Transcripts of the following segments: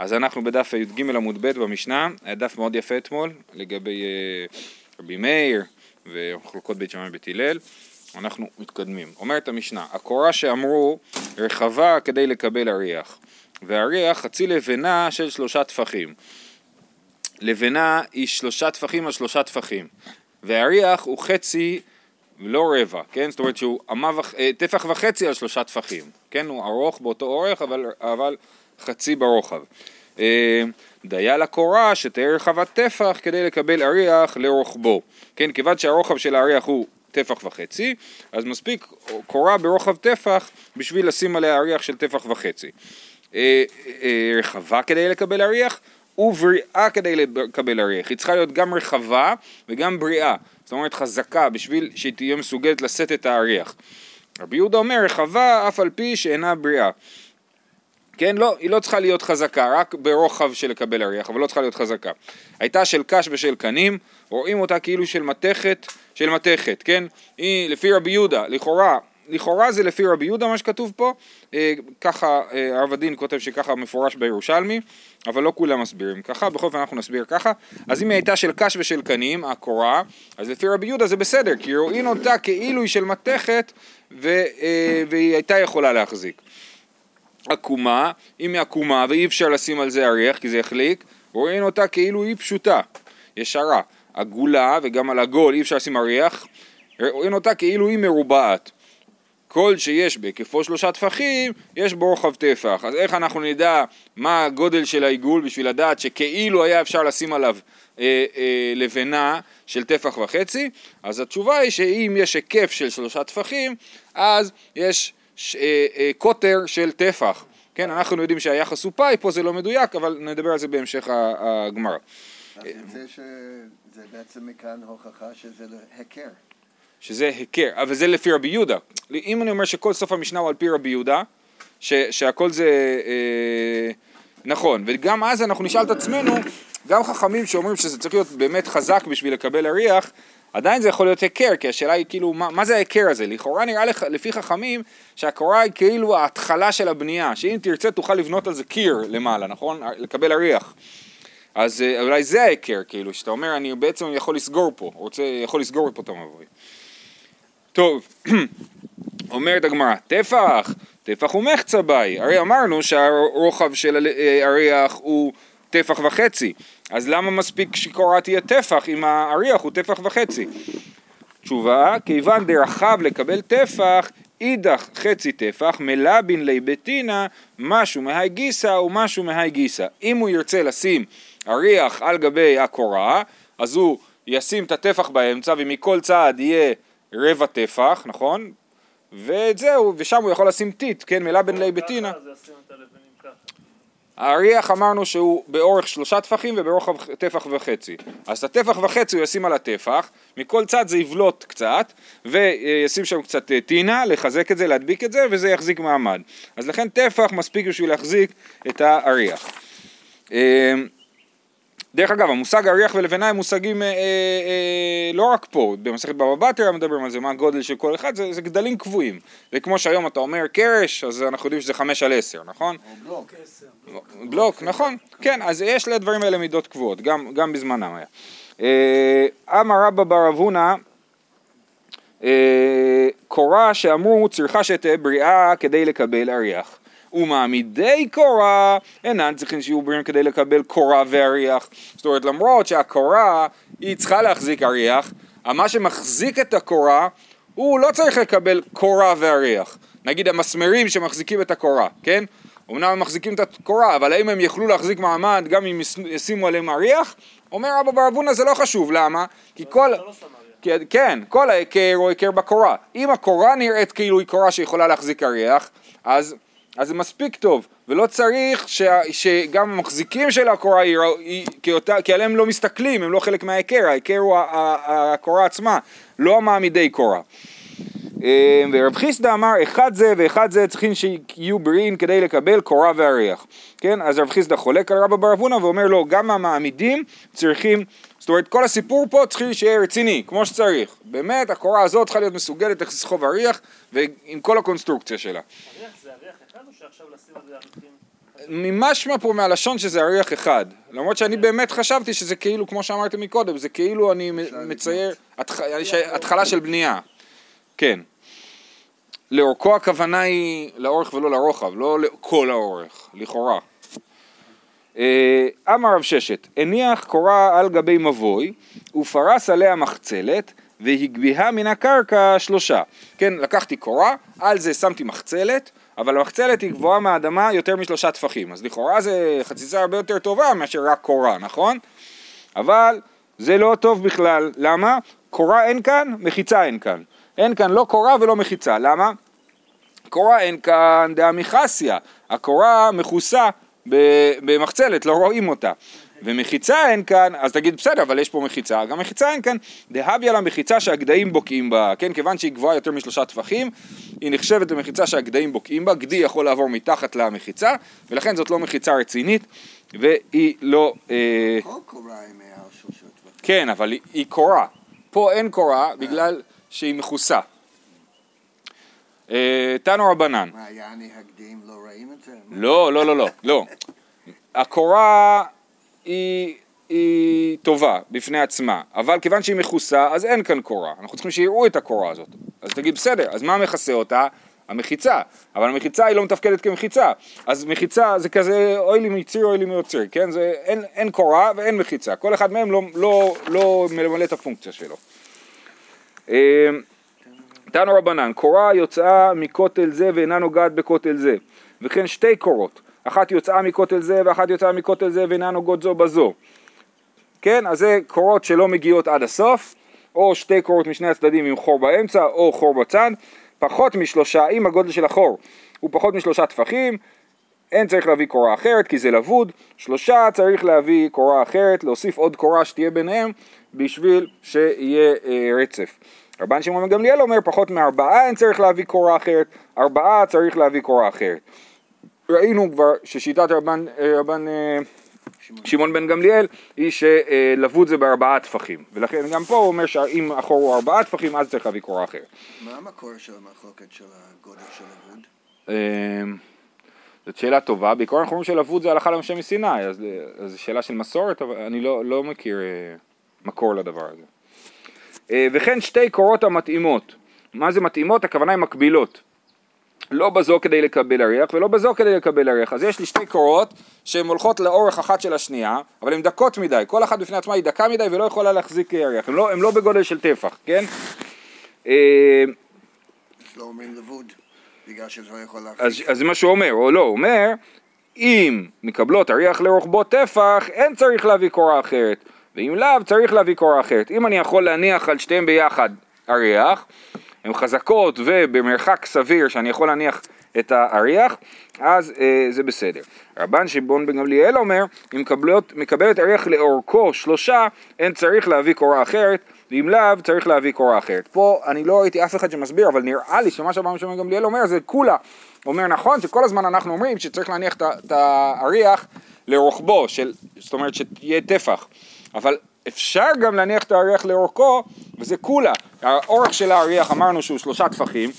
אז אנחנו בדף י"ג עמוד ב' במשנה, היה דף מאוד יפה אתמול לגבי אה, רבי מאיר ומחלוקות בית שמאי ובית הלל. אנחנו מתקדמים. אומרת המשנה, הקורה שאמרו רחבה כדי לקבל אריח, והאריח חצי לבנה של שלושה טפחים. לבנה היא שלושה טפחים על שלושה טפחים, והאריח הוא חצי לא רבע, כן? זאת אומרת שהוא. אה, טפח וחצי על שלושה טפחים, כן? הוא ארוך באותו אורך אבל, אבל חצי ברוחב. אה, דיה לקורה שתהיה רחבת טפח כדי לקבל אריח לרוחבו, כן? כיוון שהרוחב של האריח הוא טפח וחצי, אז מספיק קורה ברוחב טפח בשביל לשים עליה אריח של טפח וחצי. אה, רחבה כדי לקבל אריח ובריאה כדי לקבל אריח. היא צריכה להיות גם רחבה וגם בריאה. זאת אומרת חזקה בשביל שהיא תהיה מסוגלת לשאת את האריח. רבי יהודה אומר רחבה אף על פי שאינה בריאה. כן, לא, היא לא צריכה להיות חזקה, רק ברוחב של לקבל אריח, אבל לא צריכה להיות חזקה. הייתה של קש ושל קנים, רואים אותה כאילו של מתכת, של מתכת, כן? היא לפי רבי יהודה, לכאורה לכאורה זה לפי רבי יהודה מה שכתוב פה, אה, ככה אה, הרב הדין כותב שככה מפורש בירושלמי, אבל לא כולם מסבירים ככה, בכל אופן אנחנו נסביר ככה. אז אם היא הייתה של קש ושל קנים, הקורה, אז לפי רבי יהודה זה בסדר, כי רואים אותה כאילו היא של מתכת ו, אה, והיא הייתה יכולה להחזיק. עקומה, אם היא עקומה ואי אפשר לשים על זה אריח כי זה יחליק, רואים אותה כאילו היא פשוטה, ישרה. עגולה וגם על עגול אי אפשר לשים אריח, רואים אותה כאילו היא מרובעת. כל שיש בהיקפו שלושה טפחים, יש בו רוחב טפח. אז איך אנחנו נדע מה הגודל של העיגול בשביל לדעת שכאילו היה אפשר לשים עליו אה, אה, לבנה של טפח וחצי? אז התשובה היא שאם יש היקף של שלושה טפחים, אז יש אה, אה, קוטר של טפח. כן, אנחנו יודעים שהיחס הוא פאי, פה זה לא מדויק, אבל נדבר על זה בהמשך הגמרא. זה שזה בעצם מכאן הוכחה שזה היכר. שזה היכר, אבל זה לפי רבי יהודה. אם אני אומר שכל סוף המשנה הוא על פי רבי יהודה, ש, שהכל זה אה, נכון, וגם אז אנחנו נשאל את עצמנו, גם חכמים שאומרים שזה צריך להיות באמת חזק בשביל לקבל אריח, עדיין זה יכול להיות היכר, כי השאלה היא כאילו, מה, מה זה ההיכר הזה? לכאורה נראה לך, לפי חכמים שהקורה היא כאילו ההתחלה של הבנייה, שאם תרצה תוכל לבנות על זה קיר למעלה, נכון? לקבל אריח. אז אה, אולי זה ההיכר, כאילו, שאתה אומר, אני בעצם יכול לסגור פה, רוצה, יכול לסגור פה את המבוי. טוב, אומרת הגמרא, טפח, טפח הוא מחצה ביי, הרי אמרנו שהרוחב של האריח הוא טפח וחצי, אז למה מספיק שקורה תהיה טפח אם האריח הוא טפח וחצי? תשובה, כיוון דרחב לקבל טפח, אידך חצי טפח, מלבין לי ביתינה, משהו מהי גיסא ומשהו מהי גיסא. אם הוא ירצה לשים אריח על גבי הקורה, אז הוא ישים את הטפח באמצע ומכל צעד יהיה רבע טפח, נכון? ואת זהו, ושם הוא יכול לשים טיט, כן, מלה בין לי בטינה. האריח אמרנו שהוא באורך שלושה טפחים וברוחב טפח וחצי. אז את הטפח וחצי הוא ישים על הטפח, מכל צד זה יבלוט קצת, וישים שם קצת אה, טינה, לחזק את זה, להדביק את זה, וזה יחזיק מעמד. אז לכן טפח מספיק בשביל להחזיק את האריח. דרך אגב, המושג אריח ולבנה הם מושגים אה, אה, אה, לא רק פה, במסכת בבא בתרא מדברים על זה, מה הגודל של כל אחד, זה, זה גדלים קבועים. וכמו שהיום אתה אומר קרש, אז אנחנו יודעים שזה חמש על עשר, נכון? או בלוק. בלוק, בלוק נכון, כן, אז יש לדברים האלה מידות קבועות, גם, גם בזמנם היה. אה, אמר רבא בר אבונה, אה, קורה שאמרו צריכה שתהיה בריאה כדי לקבל אריח. ומעמידי קורה אינן צריכים שיהיו בריאים כדי לקבל קורה ואריח. זאת אומרת למרות שהקורה היא צריכה להחזיק אריח, מה שמחזיק את הקורה הוא לא צריך לקבל קורה ואריח. נגיד המסמרים שמחזיקים את הקורה, כן? אמנם הם מחזיקים את הקורה, אבל האם הם יוכלו להחזיק מעמד גם אם ישימו עליהם אריח? אומר רבא בר אבונה זה לא חשוב, למה? כי כל... לא כן, כל ההיכר הוא היכר בקורה. אם הקורה נראית כאילו היא קורה שיכולה להחזיק אריח, אז אז זה מספיק טוב, ולא צריך ש, שגם המחזיקים של הקורה, היא, כי, אותה, כי עליהם לא מסתכלים, הם לא חלק מההיכר, ההיכר הוא הקורה עצמה, לא המעמידי קורה. אה, ורב חיסדא אמר אחד זה ואחד זה צריכים שיהיו בריאים כדי לקבל קורה ואריח כן אז רב חיסדא חולק על רבא בר אבונה ואומר לו גם המעמידים צריכים זאת אומרת כל הסיפור פה צריך שיהיה רציני כמו שצריך. באמת הקורה הזאת צריכה להיות מסוגלת לסחוב אריח ועם כל הקונסטרוקציה שלה. אריח זה אריח אחד או שעכשיו לשים על זה אריחים ממשמע פה מהלשון שזה אריח אחד, למרות שאני באמת חשבתי שזה כאילו, כמו שאמרתם מקודם, זה כאילו אני מצייר יש התחלה של בנייה, כן. לאורכו הכוונה היא לאורך ולא לרוחב, לא לכל האורך, לכאורה. אה, אמר רב ששת, הניח קורה על גבי מבוי, ופרס עליה מחצלת, והגביהה מן הקרקע שלושה. כן, לקחתי קורה, על זה שמתי מחצלת, אבל המחצלת היא גבוהה מהאדמה יותר משלושה טפחים, אז לכאורה זה חציצה הרבה יותר טובה מאשר רק קורה, נכון? אבל זה לא טוב בכלל, למה? קורה אין כאן, מחיצה אין כאן. אין כאן לא קורה ולא מחיצה, למה? קורה אין כאן דאמיכסיה, הקורה מכוסה במחצלת, לא רואים אותה. ומחיצה אין כאן, אז תגיד בסדר, אבל יש פה מחיצה, גם מחיצה אין כאן, דהביה לה מחיצה שהגדיים בוקעים בה, כן, כיוון שהיא גבוהה יותר משלושה טפחים, היא נחשבת למחיצה שהגדיים בוקעים בה, גדי יכול לעבור מתחת למחיצה, ולכן זאת לא מחיצה רצינית, והיא לא, אה, כל קורה היא מעל שלושה טווחים. כן, אבל היא, היא קורה, פה אין קורה בגלל שהיא מכוסה. אה, תנו רבנן, מה, יעני הגדים לא רואים את זה? לא, לא, לא, לא, לא. הקורה היא, היא טובה בפני עצמה, אבל כיוון שהיא מכוסה, אז אין כאן קורה. אנחנו צריכים שיראו את הקורה הזאת. אז תגיד, בסדר, אז מה מכסה אותה? המחיצה. אבל המחיצה היא לא מתפקדת כמחיצה. אז מחיצה זה כזה אוי לי מיציר אוי לי מיוצר, כן? זה, אין, אין קורה ואין מחיצה. כל אחד מהם לא, לא, לא ממלא את הפונקציה שלו. אה, תנו רבנן, קורה יוצאה מכותל זה ואינה נוגעת בכותל זה, וכן שתי קורות, אחת יוצאה מכותל זה ואחת יוצאה מכותל זה ואינה נוגעות זו בזו. כן, אז זה קורות שלא מגיעות עד הסוף, או שתי קורות משני הצדדים עם חור באמצע, או חור בצד, פחות משלושה, אם הגודל של החור הוא פחות משלושה טפחים, אין צריך להביא קורה אחרת כי זה לבוד, שלושה צריך להביא קורה אחרת, להוסיף עוד קורה שתהיה ביניהם בשביל שיהיה אה, רצף. רבן שמעון גמליאל אומר פחות מארבעה אין צריך להביא קורה אחרת, ארבעה צריך להביא קורה אחרת. ראינו כבר ששיטת רבן, אה, רבן אה, שמעון בן גמליאל היא שלבוד זה בארבעה טפחים ולכן גם פה הוא אומר שאם החור הוא ארבעה טפחים אז צריך להביא קורה אחרת. מה המקור של המחלוקת של הגודל של אבוד? אמ, זאת שאלה טובה, בעיקרון אנחנו אומרים שלבוד זה הלכה למשה מסיני, אז אז זו שאלה של מסורת, אבל אני לא, לא מכיר אה, מקור לדבר הזה. אה, וכן שתי קורות המתאימות, מה זה מתאימות? הכוונה היא מקבילות. לא בזו כדי לקבל אריח ולא בזו כדי לקבל אריח. אז יש לי שתי קורות שהן הולכות לאורך אחת של השנייה, אבל הן דקות מדי, כל אחת בפני עצמה היא דקה מדי ולא יכולה להחזיק אריח, הן לא, לא בגודל של טפח, כן? אה, אז לא אומרים לבוד, בגלל שזה לא יכול אז, להחזיק. אז זה מה שהוא אומר, או לא, הוא אומר, אם מקבלות אריח לרוחבו טפח, אין צריך להביא קורה אחרת, ואם לאו, צריך להביא קורה אחרת. אם אני יכול להניח על שתיהם ביחד אריח, הן חזקות ובמרחק סביר שאני יכול להניח את האריח, אז אה, זה בסדר. רבן שמעון בן גמליאל אומר, אם מקבלות, מקבלת אריח לאורכו שלושה, אין צריך להביא קורה אחרת, ואם לאו, צריך להביא קורה אחרת. פה אני לא ראיתי אף אחד שמסביר, אבל נראה לי שמה שרבן שמעון בן גמליאל אומר זה כולה. אומר נכון שכל הזמן אנחנו אומרים שצריך להניח את האריח לרוחבו, של, זאת אומרת שתהיה טפח, אבל אפשר גם להניח את האריח לאורכו, וזה כולה. האורך של האריח אמרנו שהוא שלושה טפחים,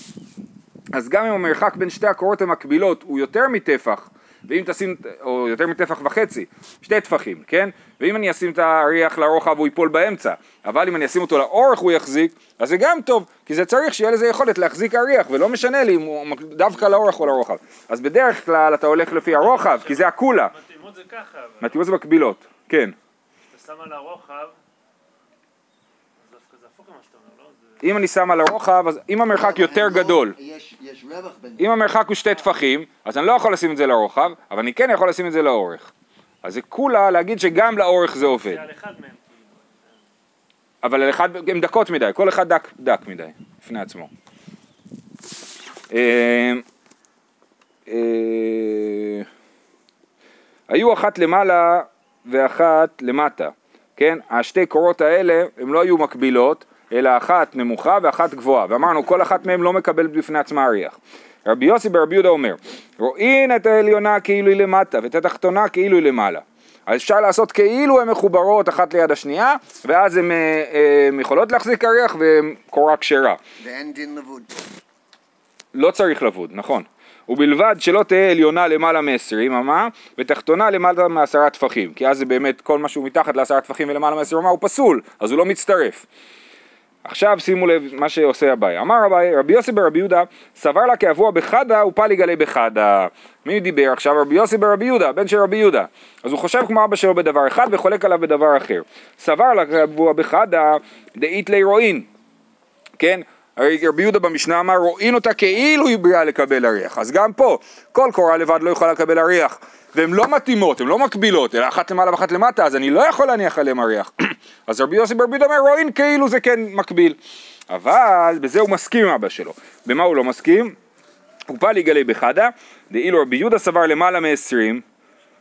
אז גם אם המרחק בין שתי הקורות המקבילות הוא יותר מטפח, ואם תשים, או יותר מטפח וחצי, שתי טפחים, כן? ואם אני אשים את האריח לרוחב הוא ייפול באמצע, אבל אם אני אשים אותו לאורך הוא יחזיק, אז זה גם טוב, כי זה צריך שיהיה לזה יכולת להחזיק אריח, ולא משנה לי אם הוא דווקא לאורך או לרוחב. אז בדרך כלל אתה הולך לפי הרוחב, כי זה הכולה, מתאימות זה ככה, מתאימות זה מקבילות, כן. שם על הרוחב, לא? אם אני שם על הרוחב, אז אם המרחק יותר לא- גדול. אם המרחק הוא שתי טפחים, אז אני לא יכול לשים את זה לרוחב, אבל אני כן יכול לשים את זה לאורך. אז זה כולה להגיד שגם לאורך זה עובד. כאילו. אבל על אחד, הם דקות מדי, כל אחד דק, דק מדי, בפני עצמו. אה, אה, היו אחת למעלה ואחת למטה, כן? השתי קורות האלה, הן לא היו מקבילות, אלא אחת נמוכה ואחת גבוהה, ואמרנו כל אחת מהן לא מקבלת בפני עצמה אריח. רבי יוסי ברבי יהודה אומר, רואין את העליונה כאילו היא למטה ואת התחתונה כאילו היא למעלה. אז אפשר לעשות כאילו הן מחוברות אחת ליד השנייה, ואז הן אה, אה, יכולות להחזיק אריח והן קורה כשרה. ואין דין לבוד. לא צריך לבוד, נכון. ובלבד שלא תהא עליונה למעלה מ-20 אמה ותחתונה למעלה מעשרה טפחים כי אז זה באמת כל מה שהוא מתחת לעשרה טפחים ולמעלה מ-20 אמה הוא פסול אז הוא לא מצטרף עכשיו שימו לב מה שעושה אביי. אמר אביי, רבי יוסי ברבי יהודה סבר לה כאבוע בחדה ופל יגלה בחדה. מי דיבר עכשיו? רבי יוסי ברבי יהודה, בן של רבי יהודה. אז הוא חושב כמו אבא שלו בדבר אחד וחולק עליו בדבר אחר. סבר לה כאבוע בחדה דאית לי רואין. כן? הרי רבי יהודה במשנה אמר רואין אותה כאילו היא בריאה לקבל אריח. אז גם פה, כל קורה לבד לא יכולה לקבל אריח. והן לא מתאימות, הן לא מקבילות, אלא אחת למעלה ואחת למטה, אז אני לא יכול להניח עליהם אריח. אז רבי יוסי ברבי יהודה אומר רואין כאילו זה כן מקביל. אבל בזה הוא מסכים עם אבא שלו. במה הוא לא מסכים? הוא פעל יגלה בחדה, דאילו רבי יהודה סבר למעלה מ-20,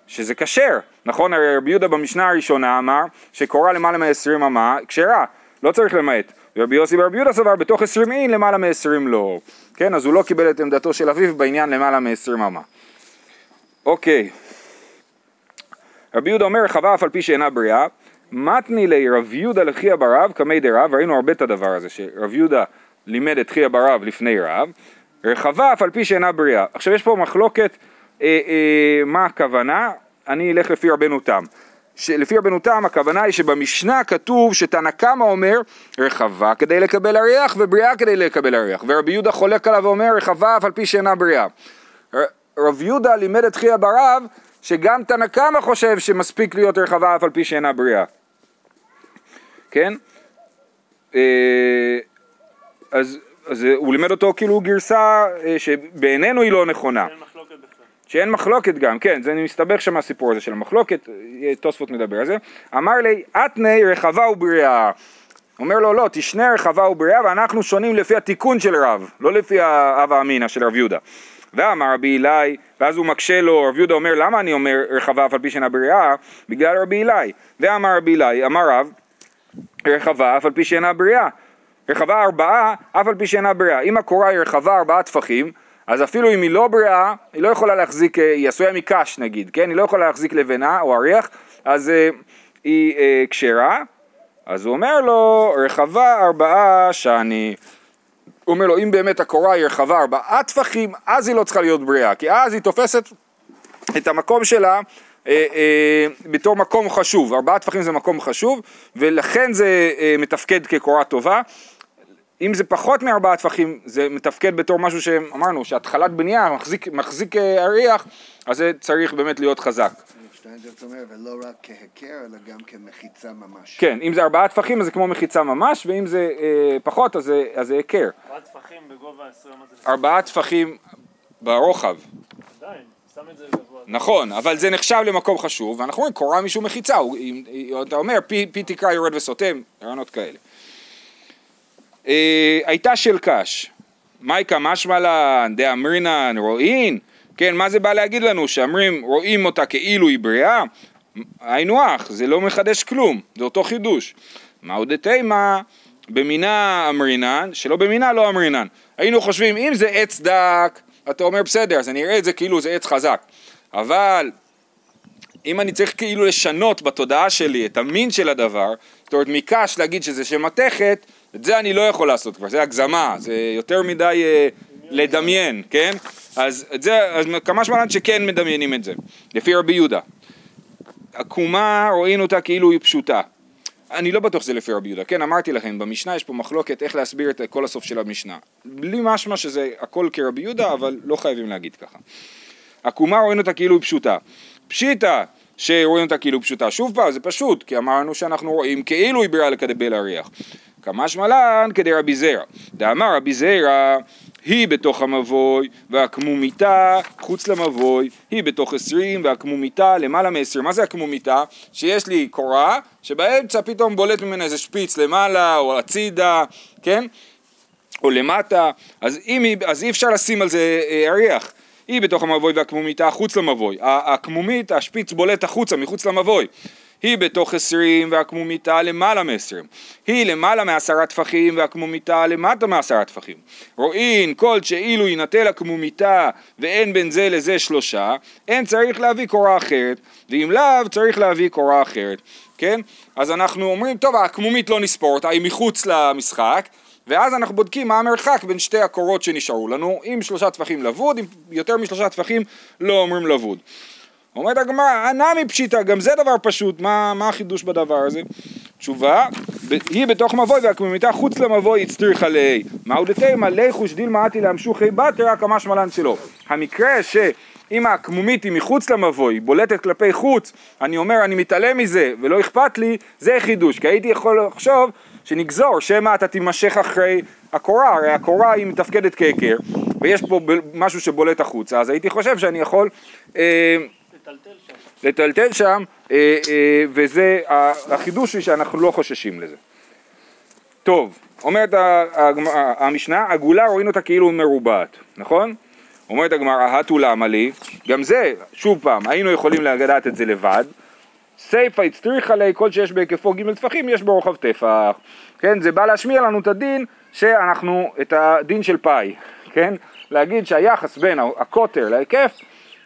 שזה כשר, נכון? הרי רבי יהודה במשנה הראשונה אמר שקורה למעלה מ-20 אמה, כשרה, לא צריך למעט. ורבי יוסי ברבי יהודה סבר בתוך 20 אין למעלה מ-20 לא. כן, אז הוא לא קיבל את עמדתו של אביו בעניין למעלה מ-20 אמה. אוקיי. רבי יהודה אומר רחבה אף על פי שאינה בריאה, מתני לי רב יהודה לחייא ברב קמי דרב, ראינו הרבה את הדבר הזה, שרב יהודה לימד את חייא ברב לפני רב, רחבה אף על פי שאינה בריאה. עכשיו יש פה מחלוקת אה, אה, מה הכוונה, אני אלך לפי רבנו תם. שלפי רבנו תם הכוונה היא שבמשנה כתוב שתנא קמא אומר רחבה כדי לקבל אריח ובריאה כדי לקבל אריח ורבי יהודה חולק עליו ואומר רחבה אף על פי שאינה בריאה. רב יהודה לימד את חייא ברב שגם תנא קמא חושב שמספיק להיות רחבה אף על פי שאינה בריאה. כן? אה, אז, אז הוא לימד אותו כאילו גרסה אה, שבעינינו היא לא נכונה. שאין מחלוקת גם, כן, זה מסתבך שם הסיפור הזה של המחלוקת, אה, תוספות מדבר על זה. אמר לי, אתני רחבה ובריאה. אומר לו, לא, תשנה רחבה ובריאה ואנחנו שונים לפי התיקון של רב, לא לפי האב אמינא של רב יהודה. ואמר רבי אלי, ואז הוא מקשה לו, רב יהודה אומר, למה אני אומר רחבה אף על פי שאינה בריאה? בגלל רבי אלי. ואמר רבי אלי, אמר רב, רחבה אף על פי שאינה בריאה. רחבה ארבעה אף על פי שאינה בריאה. אם הקורה היא רחבה ארבעה טפחים, אז אפילו אם היא לא בריאה, היא לא יכולה להחזיק, אה, היא עשויה מקש נגיד, כן? היא לא יכולה להחזיק לבנה או אריח, אז אה, היא אה, כשרה. אז הוא אומר לו, רחבה ארבעה שאני... הוא אומר לו, אם באמת הקורה היא רחבה ארבעה טפחים, אז היא לא צריכה להיות בריאה, כי אז היא תופסת את המקום שלה אה, אה, בתור מקום חשוב, ארבעה טפחים זה מקום חשוב, ולכן זה אה, מתפקד כקורה טובה. אם זה פחות מארבעה טפחים, זה מתפקד בתור משהו שאמרנו, שהתחלת בנייה מחזיק, מחזיק אה, אריח, אז זה צריך באמת להיות חזק. שטיינזרץ אומר, ולא רק כהיכר, אלא גם כמחיצה ממש. כן, אם זה ארבעה טפחים אז זה כמו מחיצה ממש, ואם זה אה, פחות אז זה, אז זה היכר. ארבעה טפחים בגובה 20, מה זה? ארבעה טפחים ברוחב. עדיין, שם את זה גבוה. נכון, אבל זה נחשב למקום חשוב, ואנחנו אומרים קורה מישהו מחיצה, הוא, אם, אם אתה אומר פי, פי תקרא יורד וסותם, רעיונות כאלה. אה, הייתה של קש, מייקה משמע לן, דאמרינן, רואין, כן, מה זה בא להגיד לנו, שאומרים רואים אותה כאילו היא בריאה? היינו הך, זה לא מחדש כלום, זה אותו חידוש. מהו דתימה? במינה אמרינן, שלא במינה לא אמרינן. היינו חושבים, אם זה עץ דק, אתה אומר בסדר, אז אני אראה את זה כאילו זה עץ חזק. אבל אם אני צריך כאילו לשנות בתודעה שלי את המין של הדבר, זאת אומרת מקש להגיד שזה שם מתכת, את זה אני לא יכול לעשות כבר, זה הגזמה, זה יותר מדי אה, לדמיין, כן? אז את זה, אז כמה שמלן שכן מדמיינים את זה, לפי רבי יהודה. עקומה רואים אותה כאילו היא פשוטה. אני לא בטוח שזה לפי רבי יהודה, כן אמרתי לכם, במשנה יש פה מחלוקת איך להסביר את כל הסוף של המשנה. בלי משמע שזה הכל כרבי יהודה, אבל לא חייבים להגיד ככה. עקומה רואים אותה כאילו היא פשוטה. פשיטה שרואים אותה כאילו פשוטה. שוב פעם, זה פשוט, כי אמרנו שאנחנו רואים כאילו היא בריאה לקדבל אריח. כמשמע לן כדי רבי זרע. דאמר רבי זרע היא בתוך המבוי והקמומיתה חוץ למבוי, היא בתוך עשרים והקמומיתה למעלה מעשרים. מה זה הקמומיתה? שיש לי קורה שבאמצע פתאום בולט ממנה איזה שפיץ למעלה או הצידה, כן? או למטה, אז, אם, אז אי אפשר לשים על זה אה, אריח. היא בתוך המבוי והקמומיתה חוץ למבוי. הקמומית, השפיץ בולט החוצה, מחוץ למבוי. היא בתוך עשרים והקמומיתה למעלה מעשרים. היא למעלה מעשרה טפחים והקמומיתה למטה מעשרה טפחים. רואים כל שאילו יינטל הקמומיתה ואין בין זה לזה שלושה, אין צריך להביא קורה אחרת, ואם לאו צריך להביא קורה אחרת, כן? אז אנחנו אומרים, טוב, הקמומית לא נספור אותה, היא מחוץ למשחק, ואז אנחנו בודקים מה המרחק בין שתי הקורות שנשארו לנו, אם שלושה טפחים לבוד, אם יותר משלושה טפחים לא אומרים לבוד. אומרת הגמרא, הנמי פשיטא, גם זה דבר פשוט, מה, מה החידוש בדבר הזה? תשובה, היא בתוך מבוי והקמימיתה חוץ למבוי הצטריכה ליה. מהו דתימה ליחוש דילמה אתי להמשוכי בתר רק המשמלן שלו. המקרה שאם הקמומית היא מחוץ למבוי, בולטת כלפי חוץ, אני אומר אני מתעלם מזה ולא אכפת לי, זה חידוש, כי הייתי יכול לחשוב שנגזור שמא אתה תימשך אחרי הקורה, הרי הקורה היא מתפקדת כהיכר ויש פה משהו שבולט החוצה, אז הייתי חושב שאני יכול אה, לטלטל שם. אה, אה, וזה החידוש היא שאנחנו לא חוששים לזה. טוב, אומרת המשנה, עגולה רואים אותה כאילו מרובעת, נכון? אומרת הגמרא, הטו למה לי? גם זה, שוב פעם, היינו יכולים לדעת את זה לבד. סיפא הצטריך עלי כל שיש בהיקפו ג' טפחים יש בו רוחב טפח, כן? זה בא להשמיע לנו את הדין שאנחנו, את הדין של פאי, כן? להגיד שהיחס בין הקוטר להיקף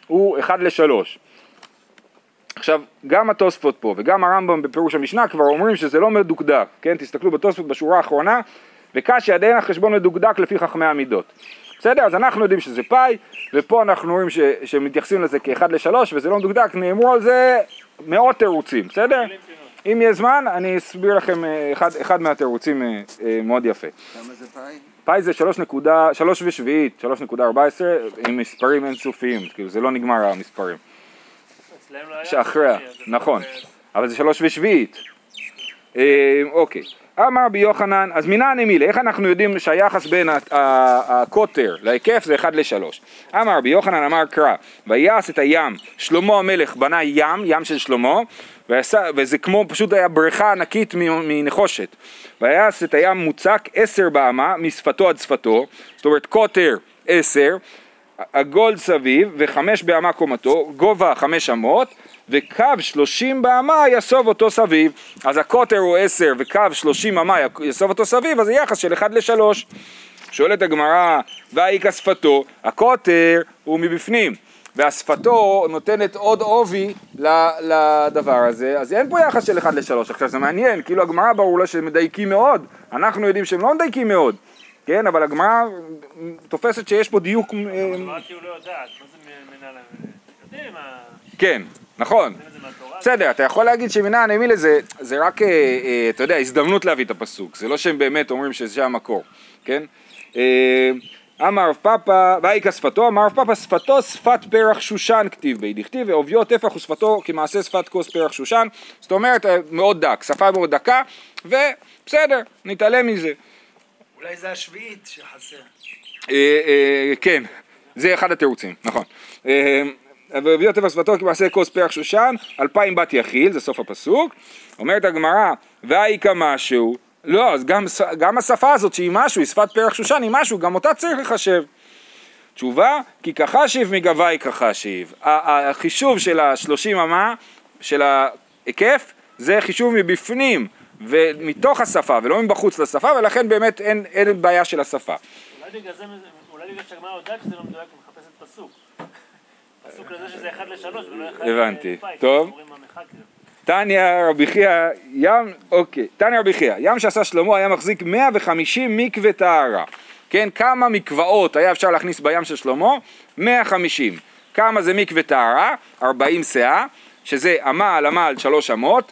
הוא 1 ל-3. עכשיו, גם התוספות פה וגם הרמב"ם בפירוש המשנה כבר אומרים שזה לא מדוקדק, כן? תסתכלו בתוספות בשורה האחרונה, וקשי עד אין החשבון מדוקדק לפי חכמי המידות. בסדר? אז אנחנו יודעים שזה פאי, ופה אנחנו רואים ש, שמתייחסים לזה כאחד לשלוש, וזה לא מדוקדק, נאמרו על זה מאות תירוצים, בסדר? אם יהיה זמן, אני אסביר לכם אה, אחד, אחד מהתירוצים אה, אה, מאוד יפה. כמה זה פאי? פאי זה שלוש נקודה, שלוש ושביעית, שלוש נקודה ארבע עשרה, עם מספרים אינסופיים, כאילו זה לא נגמר המספרים. אצלם לא היה. שאחריה, נכון, אה, אבל זה שלוש ושביעית. אה, אוקיי, אמר רבי יוחנן, אז מנען אמילה, איך אנחנו יודעים שהיחס בין הקוטר להיקף זה אחד לשלוש? אמר רבי יוחנן אמר קרא, ויעש את הים, שלמה המלך בנה ים, ים של שלמה, ועשה, וזה כמו פשוט היה בריכה ענקית מנחושת. ויעש את הים מוצק עשר באמה, משפתו עד שפתו, זאת אומרת קוטר עשר, עגול סביב וחמש באמה קומתו, גובה חמש אמות וקו שלושים באמה יסוב אותו סביב. אז הקוטר הוא עשר וקו שלושים אמה יסוב אותו סביב אז זה יחס של אחד לשלוש. שואלת הגמרא והאיכא שפתו הקוטר הוא מבפנים והשפתו נותנת עוד עובי לדבר הזה. אז אין פה יחס של אחד לשלוש. עכשיו זה מעניין כאילו הגמרא ברור לה שהם מדייקים מאוד. אנחנו יודעים שהם לא מדייקים מאוד כן, אבל הגמרא תופסת שיש פה דיוק, אה, הגמרא כאילו לא יודעת, מה זה מנהל... יודעים מה... כן, נכון. בסדר, אתה יכול להגיד שמנע הנמילה זה, זה רק, אה, אה, אתה יודע, הזדמנות להביא את הפסוק, זה לא שהם באמת אומרים שזה המקור, כן? אה, אמר רב פאפא, ואיכא שפתו, אמר רב פאפא, שפתו שפת פרח שושן כתיב בי, דכתיב ועוביו טפח ושפתו כמעשה שפת כוס פרח שושן, זאת אומרת אה, מאוד דק, שפה מאוד דקה, ובסדר, נתעלם מזה. אולי זה השביעית שחסר. אה, אה, כן, זה אחד התירוצים, נכון. אה, והביא הטבע שפתו כמעשה כוס פרח שושן, אלפיים בת יחיל, זה סוף הפסוק. אומרת הגמרא, והאיכא משהו, לא, אז גם, גם השפה הזאת שהיא משהו, היא שפת פרח שושן, היא משהו, גם אותה צריך לחשב. תשובה, כי כחשיב מגבי כחשיב. החישוב של השלושים אמה, של ההיקף, זה חישוב מבפנים ומתוך השפה ולא מבחוץ לשפה, ולכן באמת אין, אין בעיה של השפה. אולי בגלל זה, אולי בגלל שהגמרא יודעת שזה לא מדויק ומחפשת פסוק. פסוק לזה שזה אחד לשלוש ולא אחד הבנתי. טוב. תניא רבי חייא, ים, אוקיי, תניא רבי חייא, ים שעשה שלמה היה מחזיק 150 מקווה טהרה. כן, כמה מקוואות היה אפשר להכניס בים של שלמה? 150. כמה זה מקווה טהרה? 40 סאה, שזה אמה על שלוש אמות,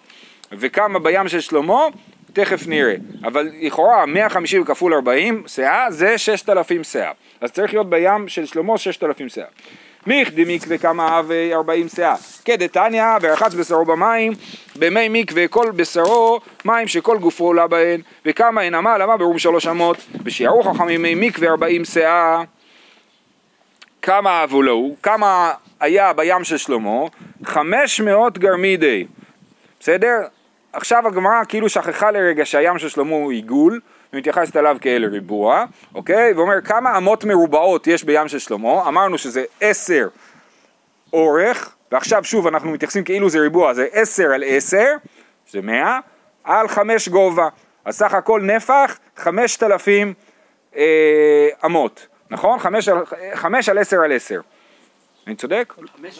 וכמה בים של שלמה? תכף נראה. אבל לכאורה 150 כפול 40 סאה זה 6,000 סאה. אז צריך להיות בים של שלמה 6,000 סאה. מיכדי מקווה כמה אבי 40 סאה. כדתניא ורחץ בשרו במים, במי מקווה כל בשרו מים שכל גופו עולה בהן, וכמה הן אמה על אמה ברום שלוש אמות, ושיערו חכמים מי מקווה 40 סאה. כמה אבו לו, כמה היה בים של שלמה? 500 גרמידי. בסדר? עכשיו הגמרא כאילו שכחה לרגע שהים של שלמה הוא עיגול, ומתייחסת אליו כאל ריבוע, אוקיי? ואומר כמה אמות מרובעות יש בים של שלמה, אמרנו שזה עשר אורך, ועכשיו שוב אנחנו מתייחסים כאילו זה ריבוע, זה עשר על עשר, שזה מאה, על חמש גובה, אז סך הכל נפח חמשת אלפים אה, אמות, נכון? חמש על, חמש על עשר על עשר. אני צודק?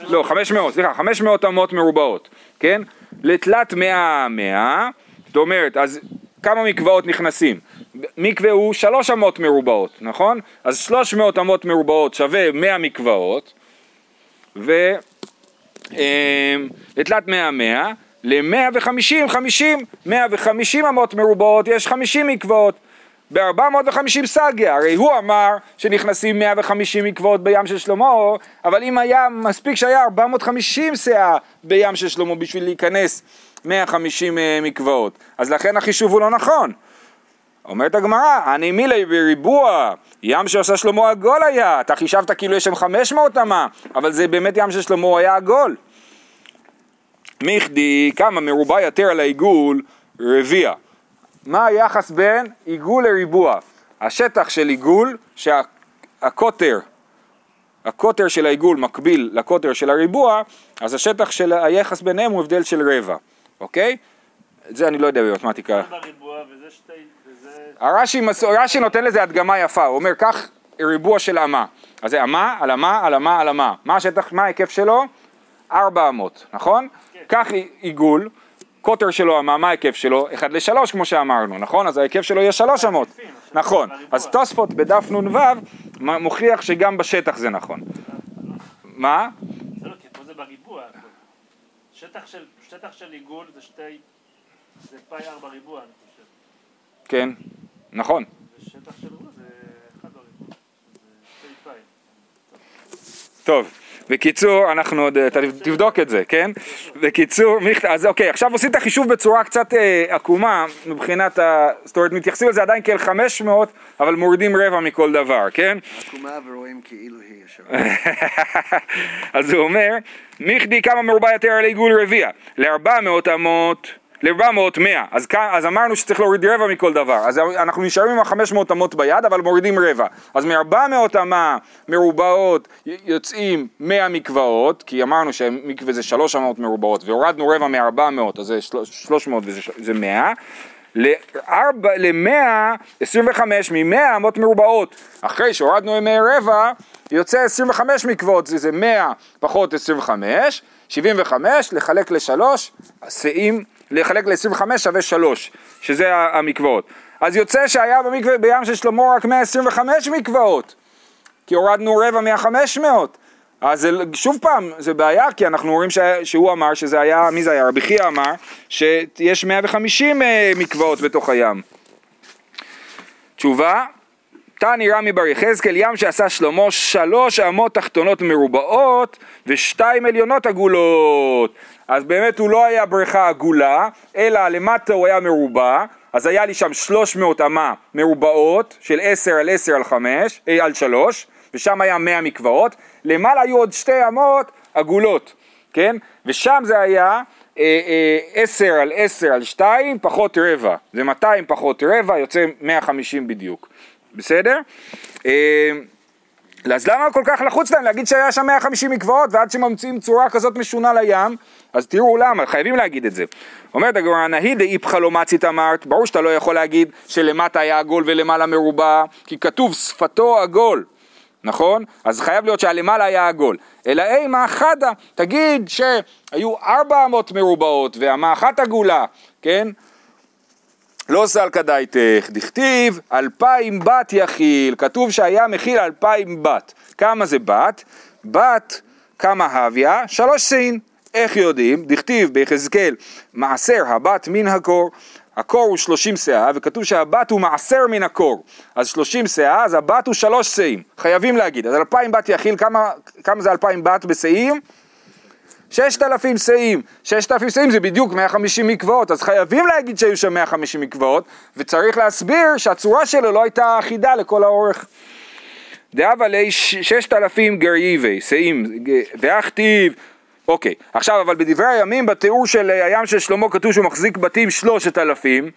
לא, חמש מאות, סליחה, חמש מאות אמות מרובעות, כן? לתלת מאה מאה, זאת אומרת, אז כמה מקוואות נכנסים? מקווה הוא שלוש אמות מרובעות, נכון? אז שלוש מאות אמות מרובעות שווה מאה מקוואות, ולתלת מאה מאה, למאה וחמישים חמישים, מאה וחמישים אמות מרובעות יש חמישים מקוואות. ב-450 סגיה, הרי הוא אמר שנכנסים 150 מקוואות בים של שלמה, אבל אם היה, מספיק שהיה 450 סאה בים של שלמה בשביל להיכנס 150 אה, מקוואות, אז לכן החישוב הוא לא נכון. אומרת הגמרא, אני מילי בריבוע, ים שעשה שלמה עגול היה, אתה חישבת כאילו יש שם 500 אמה, אבל זה באמת ים של שלמה היה עגול. מיכדי, כמה מרובע יותר על העיגול, רביע. מה היחס בין עיגול לריבוע? השטח של עיגול, שהקוטר, הקוטר של העיגול מקביל לקוטר של הריבוע, אז השטח של היחס ביניהם הוא הבדל של רבע, אוקיי? את זה אני לא יודע במתמטיקה. הרש"י, מס- רש"י נותן לזה הדגמה יפה, הוא אומר קח ריבוע של אמה, אז זה אמה על אמה על אמה על אמה, מה השטח, מה ההיקף שלו? 400, נכון? קח עיגול, קוטר שלו מה ההיקף שלו? 1 ל-3 כמו שאמרנו, נכון? אז ההיקף שלו יהיה 3 אמות, נכון, אז תוספות בדף נ"ו מוכיח שגם בשטח זה נכון, מה? זה לא, כי פה זה בריבוע. שטח של, עיגול זה שתי... זה פאי ארבע ריבוע, אני חושב. כן, נכון, ושטח של ריבוע זה אחד בריבוע. זה שתי פאי. טוב, בקיצור, אנחנו עוד, אתה תבדוק את זה, כן? בקיצור, אז אוקיי, עכשיו עושים את החישוב בצורה קצת אה, עקומה מבחינת ה... זאת אומרת, מתייחסים לזה עדיין כאל 500, אבל מורידים רבע מכל דבר, כן? עקומה ורואים כאילו היא ישרה. אז הוא אומר, מיכדי כמה מרובע יותר על עיגול רביע? ל-400 אמות, ל-400 100, אז, אז אמרנו שצריך להוריד רבע מכל דבר, אז אנחנו נשארים עם ה-500 אמות ביד, אבל מורידים רבע, אז מ-400 אמה מרובעות יוצאים 100 מקוואות, כי אמרנו שמקווה זה 3 אמות מרובעות, והורדנו רבע מ-400, אז זה 300 וזה ש- זה 100, ל-100, 25 מ-100 אמות מרובעות, אחרי שהורדנו ימי רבע, יוצא 25 מקוואות, זה 100 פחות 25, 75 לחלק לשלוש, שאים, לחלק ל-25 שווה 3, שזה המקוואות. אז יוצא שהיה במקווה בים של שלמה רק 125 מקוואות, כי הורדנו רבע מה-500. אז זה, שוב פעם, זה בעיה, כי אנחנו רואים ש, שהוא אמר שזה היה, מי זה היה? רבי חייא אמר שיש 150 אה, מקוואות בתוך הים. תשובה, תני רמי בר יחזקאל, ים שעשה שלמה שלוש אמות תחתונות מרובעות ושתיים עליונות עגולות. אז באמת הוא לא היה בריכה עגולה, אלא למטה הוא היה מרובע, אז היה לי שם 300 אמה מרובעות של 10 על 10 על 5, אה, על 3, ושם היה 100 מקוואות, למעלה היו עוד שתי אמות עגולות, כן? ושם זה היה אה, אה, 10 על 10 על 2 פחות רבע, זה 200 פחות רבע, יוצא 150 בדיוק, בסדר? אה, אז למה כל כך לחוץ להם להגיד שהיה שם 150 מקוואות ועד שממציאים צורה כזאת משונה לים? אז תראו למה, חייבים להגיד את זה. אומרת הגמרא, נהי דאיפכא לא מצית אמרת, ברור שאתה לא יכול להגיד שלמטה היה עגול ולמעלה מרובע, כי כתוב שפתו עגול, נכון? אז חייב להיות שהלמעלה היה עגול. אלא אימה חדה, תגיד שהיו 400 מרובעות ואמה אחת עגולה, כן? לא סלקא דייתך, דכתיב אלפיים בת יכיל, כתוב שהיה מכיל אלפיים בת. כמה זה בת? בת, כמה הוויה? שלוש סין. איך יודעים? דכתיב ביחזקאל, מעשר הבת מן הקור. הקור הוא שלושים שאה, וכתוב שהבת הוא מעשר מן הקור. אז שלושים שאה, אז הבת הוא שלוש שאים. חייבים להגיד. אז אלפיים בת יכיל, כמה, כמה זה אלפיים בת בשאים? ששת אלפים שאים, ששת אלפים שאים זה בדיוק 150 מקוואות, אז חייבים להגיד שהיו שם 150 מקוואות, וצריך להסביר שהצורה שלו לא הייתה אחידה לכל האורך. דאבה לי ששת אלפים גרייבי, שאים, ואכתיב, אוקיי, עכשיו אבל בדברי הימים, בתיאור של הים של שלמה כתוב שהוא מחזיק בתים שלושת אלפים,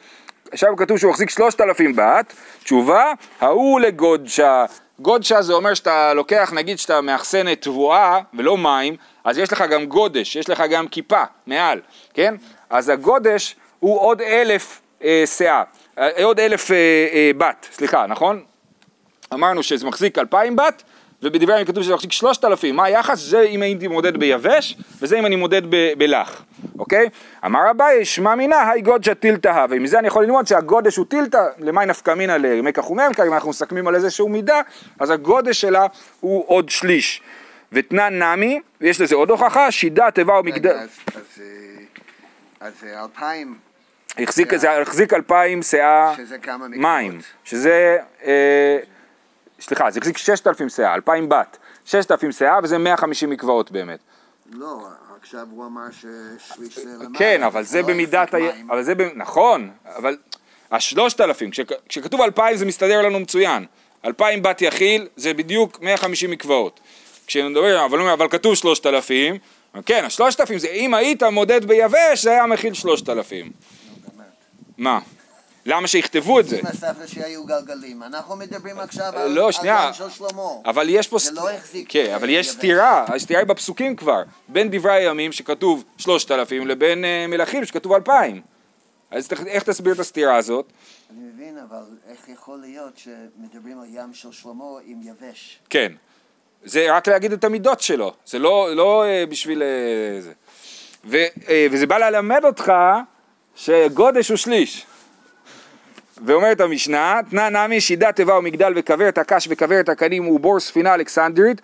עכשיו כתוב שהוא מחזיק שלושת אלפים בת, תשובה, ההוא לגודשה, גודשה זה אומר שאתה לוקח, נגיד שאתה מאחסן תבואה ולא מים, אז יש לך גם גודש, יש לך גם כיפה מעל, כן? אז הגודש הוא עוד אלף אה, שאה, אה, עוד אלף אה, אה, בת, סליחה, נכון? אמרנו שזה מחזיק אלפיים בת, ובדברי הימים כתוב שזה מחזיק שלושת אלפים, מה היחס? זה אם הייתי מודד ביבש, וזה אם אני מודד ב- בלח, אוקיי? אמר אביי, שמע מינה, היי גודשא טילתא הווה. מזה אני יכול ללמוד שהגודש הוא טילתא, למאי נפקא מינא למקח וממכר, אם אנחנו מסכמים על איזשהו מידה, אז הגודש שלה הוא עוד שליש. ותנן נמי, ויש לזה עוד הוכחה, שידה, תיבה ומגדל. אז- אה, אה, אלפיים, החזיק, זה החזיק אלפיים שאה. מים, שזה, אה, סליחה, זה החזיק ששת אלפים שאה, אלפיים בת, ששת אלפים שאה וזה מאה חמישים מקוואות באמת. לא, עכשיו הוא אמר ששליש זה למים. כן, אבל זה לא במידת, ה... אבל זה. נכון, אבל השלושת אלפים, כשכ... כשכתוב אלפיים זה מסתדר לנו מצוין, אלפיים בת יכיל זה בדיוק 150 מקוואות. כשמדברים, אבל, אבל כתוב שלושת אלפים, כן, השלושת אלפים זה אם היית מודד ביבש זה היה מכיל שלושת אלפים. מה? למה שיכתבו את זה? הסבתא שהיו גלגלים, אנחנו מדברים עכשיו על לא. ים של שלמה. אבל יש פה... לא החזיק, כן, אבל יש. סתירה, הסתירה היא בפסוקים כבר, בין דברי הימים שכתוב שלושת אלפים לבין אה, מלכים שכתוב אלפיים. אז איך תסביר את הסתירה הזאת? אני מבין, אבל איך יכול להיות שמדברים על ים של שלמה עם יבש? כן. זה רק להגיד את המידות שלו, זה לא, לא אה, בשביל אה, זה. ו, אה, וזה בא ללמד אותך שגודש הוא שליש. ואומרת המשנה, תנא נמי שידה תיבה ומגדל וכוורת הקש וכוורת הקנים ובור ספינה אלכסנדרית,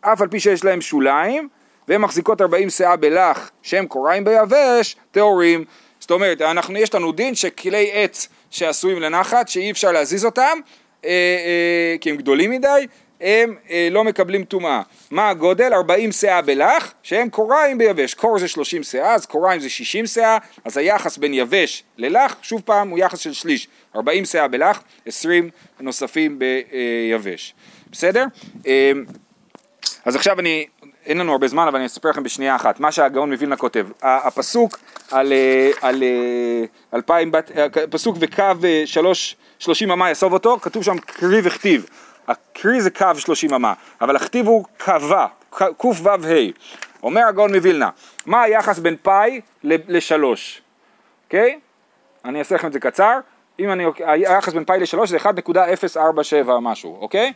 אף על פי שיש להם שוליים, והן מחזיקות 40 שאה בלח שהם קוראים ביבש, טהורים. זאת אומרת, אנחנו, יש לנו דין שכלי עץ שעשויים לנחת, שאי אפשר להזיז אותם, אה, אה, כי הם גדולים מדי, הם אה, לא מקבלים טומאה. מה הגודל? 40 שאה בלח, שהם קוריים ביבש. קור זה 30 שאה, אז קוריים זה 60 שאה, אז היחס בין יבש ללח, שוב פעם, הוא יחס של שליש. 40 שאה בלח, 20 נוספים ביבש. בסדר? אה, אז עכשיו אני, אין לנו הרבה זמן, אבל אני אספר לכם בשנייה אחת, מה שהגאון מווילנה כותב. הפסוק על, אה, על אה, אלפיים בת, אה, פסוק וקו שלוש, שלושים אמה יסוב אותו, כתוב שם קרי וכתיב. הקרי זה קו שלושים אמה, אבל הכתיב הוא קווה, קו"ו ה'. אומר הגאון מווילנה, מה היחס בין פאי לשלוש, אוקיי? אני אעשה לכם את זה קצר. אם אני, היחס בין פאי לשלוש זה 1.047 משהו, אוקיי?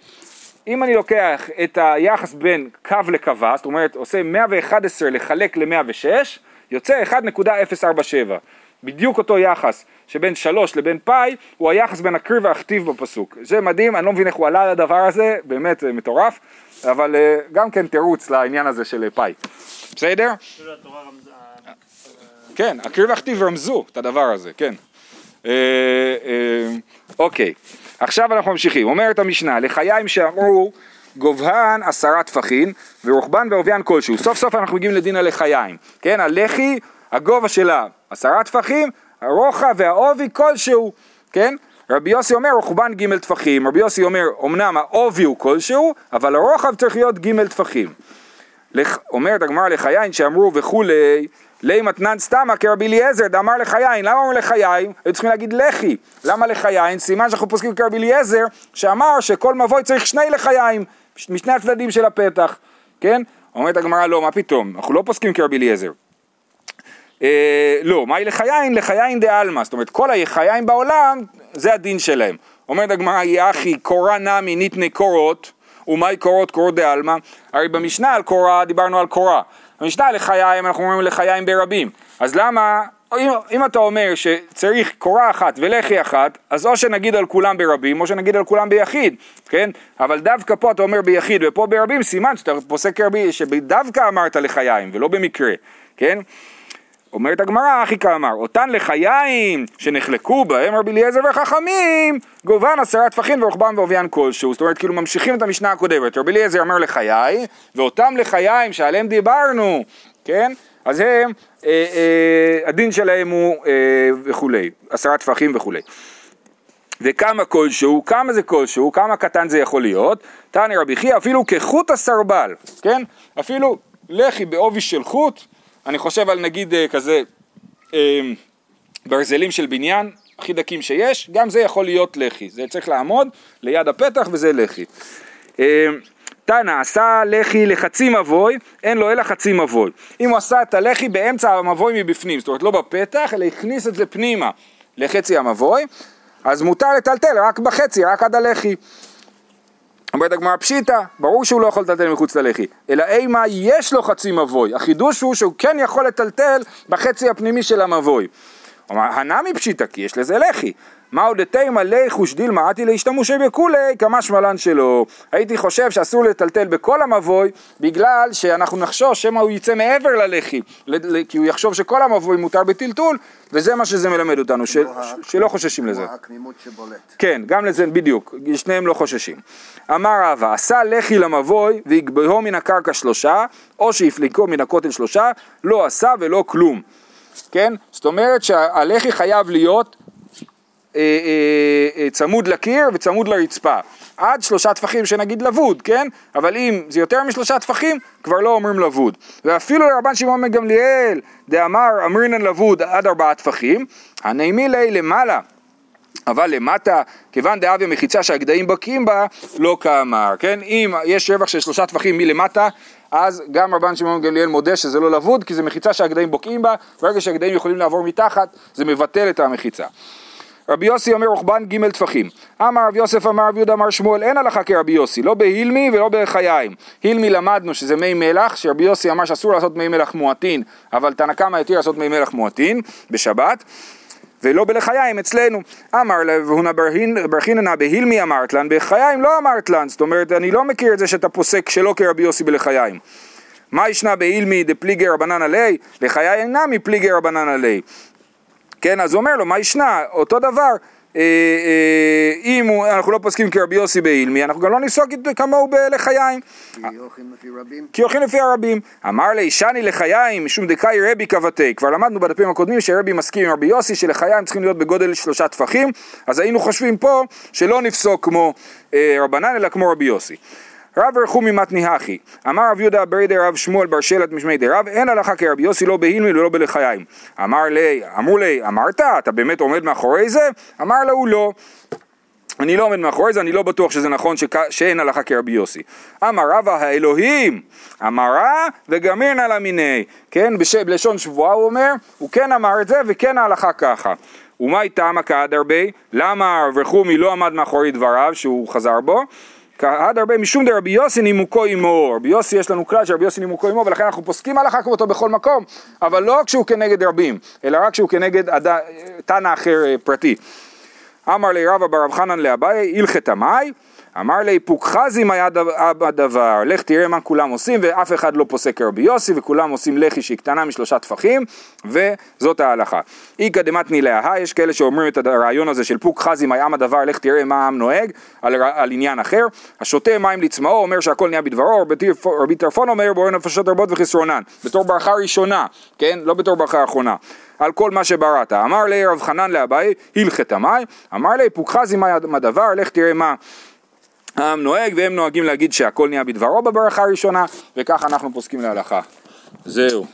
אם אני לוקח את היחס בין קו לקווה, זאת אומרת עושה 111 לחלק ל-106, יוצא 1.047. בדיוק אותו יחס שבין 3 לבין פאי, הוא היחס בין הקריא והכתיב בפסוק. זה מדהים, אני לא מבין איך הוא עלה לדבר הזה, באמת זה מטורף, אבל אה, גם כן תירוץ לעניין הזה של אה, פאי. בסדר? כן, הקריא והכתיב רמזו את הדבר הזה, כן. אה, אה, אוקיי, עכשיו אנחנו ממשיכים. אומרת המשנה, לחיים שאמרו גובהן עשרה טפחים ורוחבן ועוביין כלשהו. סוף סוף אנחנו מגיעים לדין הלחיים. כן, הלחי, הגובה שלה עשרה טפחים, הרוחב והעובי כלשהו. כן? רבי יוסי אומר רוחבן ג' טפחים, רבי יוסי אומר אמנם העובי הוא כלשהו, אבל הרוחב צריך להיות ג' טפחים. לח... אומרת הגמרא לחיין שאמרו וכולי, לי מתנן סתמה כרבי אליעזר דאמר לחיין, למה אמר לחיין? היו צריכים להגיד לחי, למה לחיין? סימן שאנחנו פוסקים כרבי אליעזר שאמר שכל מבוי צריך שני לחיים משני הצדדים של הפתח, כן? אומרת הגמרא לא, מה פתאום, אנחנו לא פוסקים כרבי אליעזר. אה, לא, מהי לחיין? לחיין דעלמא, זאת אומרת כל היחיים בעולם זה הדין שלהם. אומרת הגמרא יחי קורא נמי ניתני קורות ומהי קורות קורות דעלמא? הרי במשנה על קורה דיברנו על קורה. במשנה לחיים אנחנו אומרים לחיים ברבים. אז למה, אם, אם אתה אומר שצריך קורה אחת ולחי אחת, אז או שנגיד על כולם ברבים או שנגיד על כולם ביחיד, כן? אבל דווקא פה אתה אומר ביחיד ופה ברבים, סימן שאתה פוסק רבי, שדווקא אמרת לחיים ולא במקרה, כן? אומרת הגמרא, אחי כאמר, אותן לחיים שנחלקו בהם רבי אליעזר וחכמים, גובן עשרה טפחים ורוחבם ועוביין כלשהו. זאת אומרת, כאילו ממשיכים את המשנה הקודמת. רבי אליעזר אומר לחיי, ואותם לחיים שעליהם דיברנו, כן? אז הם, אה, אה, הדין שלהם הוא אה, וכולי, עשרה טפחים וכולי. וכמה כלשהו, כמה זה כלשהו, כמה קטן זה יכול להיות, תנא רבי חייא אפילו כחוט הסרבל, כן? אפילו לחי בעובי של חוט, אני חושב על נגיד אה, כזה אה, ברזלים של בניין, הכי דקים שיש, גם זה יכול להיות לחי, זה צריך לעמוד ליד הפתח וזה לחי. אה, תנא עשה לחי לחצי מבוי, אין לו אלא חצי מבוי. אם הוא עשה את הלחי באמצע המבוי מבפנים, זאת אומרת לא בפתח, אלא הכניס את זה פנימה לחצי המבוי, אז מותר לטלטל רק בחצי, רק עד הלחי. אומרת הגמרא פשיטא, ברור שהוא לא יכול לטלטל מחוץ ללחי, אלא אימה יש לו חצי מבוי, החידוש הוא שהוא כן יכול לטלטל בחצי הפנימי של המבוי. אומר, הנמי פשיטא כי יש לזה לחי. מהו דתימה ליחוש דילמה עתי להשתמושי בכולי כמה שמלן שלו. הייתי חושב שאסור לטלטל בכל המבוי בגלל שאנחנו נחשוש שמא הוא יצא מעבר ללחי כי הוא יחשוב שכל המבוי מותר בטלטול וזה מה שזה מלמד אותנו ש- שלא חוששים לזה. כמו הקנימות שבולט. כן, גם לזה בדיוק, שניהם לא חוששים. אמר רבא, עשה לחי למבוי ויגבהו מן הקרקע שלושה, או שהפליקו מן הכותל שלושה, לא עשה ולא כלום. כן? זאת אומרת שהלחי חייב להיות צמוד לקיר וצמוד לרצפה. עד שלושה טפחים שנגיד לבוד, כן? אבל אם זה יותר משלושה טפחים, כבר לא אומרים לבוד. ואפילו לרבן שמעון בן גמליאל, דאמר אמרינן לבוד עד ארבעה טפחים, הנעימי ליה למעלה. אבל למטה, כיוון דאביה מחיצה שהגדיים בקיאים בה, לא כאמר, כן? אם יש רווח של שלושה טפחים מלמטה, אז גם רבן שמעון גמליאל מודה שזה לא לבוד, כי זה מחיצה שהגדיים בוקעים בה, ברגע שהגדיים יכולים לעבור מתחת, זה מבטל את המחיצה. רבי יוסי אומר רוחבן ג' טפחים. אמר רב יוסף אמר רב יהודה אמר שמואל אין הלכה כרבי יוסי, לא בהילמי ולא בחיים. הילמי למדנו שזה מי מלח, שרבי יוסי אמר שאסור לעשות מי מלח מועטין, אבל תנא קמא התיר לעשות מי מלח מועטין בשבת. ולא בלחיים אצלנו. אמר להונה ברכיננה בהילמי אמרת לן, בחיים לא אמרת לן, זאת אומרת אני לא מכיר את זה שאתה פוסק שלא כרבי יוסי בלחיים. מה ישנה באילמי דפליגי רבנן עלי? לחיי אינה מפליגי רבנן עלי. כן, אז הוא אומר לו, מה ישנה? אותו דבר, אה, אה, אם הוא, אנחנו לא פוסקים כרבי יוסי באילמי, אנחנו גם לא נפסוק כמוהו בלחיים. כי הולכים לפי רבים. כי הולכים לפי הרבים. אמר לי, שני לחיים, משום דקאי רבי כבתי. כבר למדנו בדפים הקודמים שרבי מסכים עם רבי יוסי, שלחיים צריכים להיות בגודל שלושה טפחים, אז היינו חושבים פה שלא נפסוק כמו אה, רבנן, אלא כמו רבי יוסי. רב רחומי מתני הכי, אמר רב יהודה ברי דרב שמואל בר שלט משמי דרב, אין הלכה כרבי יוסי לא בהילמי ולא בלחיים. אמר לי, אמרו לי, אמרת, אתה באמת עומד מאחורי זה? אמר לו, לא. אני לא עומד מאחורי זה, אני לא בטוח שזה נכון שכ... שאין הלכה כרבי יוסי. אמר רבא האלוהים, אמרה וגמירנא לה מיני. כן, בש... בלשון שבועה הוא אומר, הוא כן אמר את זה וכן ההלכה ככה. ומאי תמא כעד הרבה? למה רב רחומי לא עמד מאחורי דבריו שהוא חזר בו? כעד הרבה משום דרבי יוסי נימוקו עמו, רבי יוסי יש לנו כלל שרבי יוסי נימוקו עמו ולכן אנחנו פוסקים הלכה כמותו בכל מקום, אבל לא כשהוא כנגד רבים, אלא רק כשהוא כנגד אד... תנא אחר אה, פרטי. אמר לי רבא ברב חנן לאביי, הלכת מאי, אמר לי פוקחזי מה יד הדבר, לך תראה מה כולם עושים ואף אחד לא פוסק כרבי יוסי וכולם עושים לחי שהיא קטנה משלושה טפחים וזאת ההלכה. איכא דמתני להא, יש כאלה שאומרים את הרעיון הזה של פוקחזי מה ים הדבר, לך תראה מה העם נוהג על, על עניין אחר, השותה מים לצמאו אומר שהכל נהיה בדברו, רבי טרפון אומר בורא נפשות רבות וחסרונן, בתור ברכה ראשונה, כן? לא בתור ברכה אחרונה. על כל מה שבראת. אמר לי רב חנן לאביי, הלכת מאי, אמר לי פוקחזי מה הדבר, לך תראה מה העם נוהג, והם נוהגים להגיד שהכל נהיה בדברו בברכה הראשונה, וכך אנחנו פוסקים להלכה. זהו.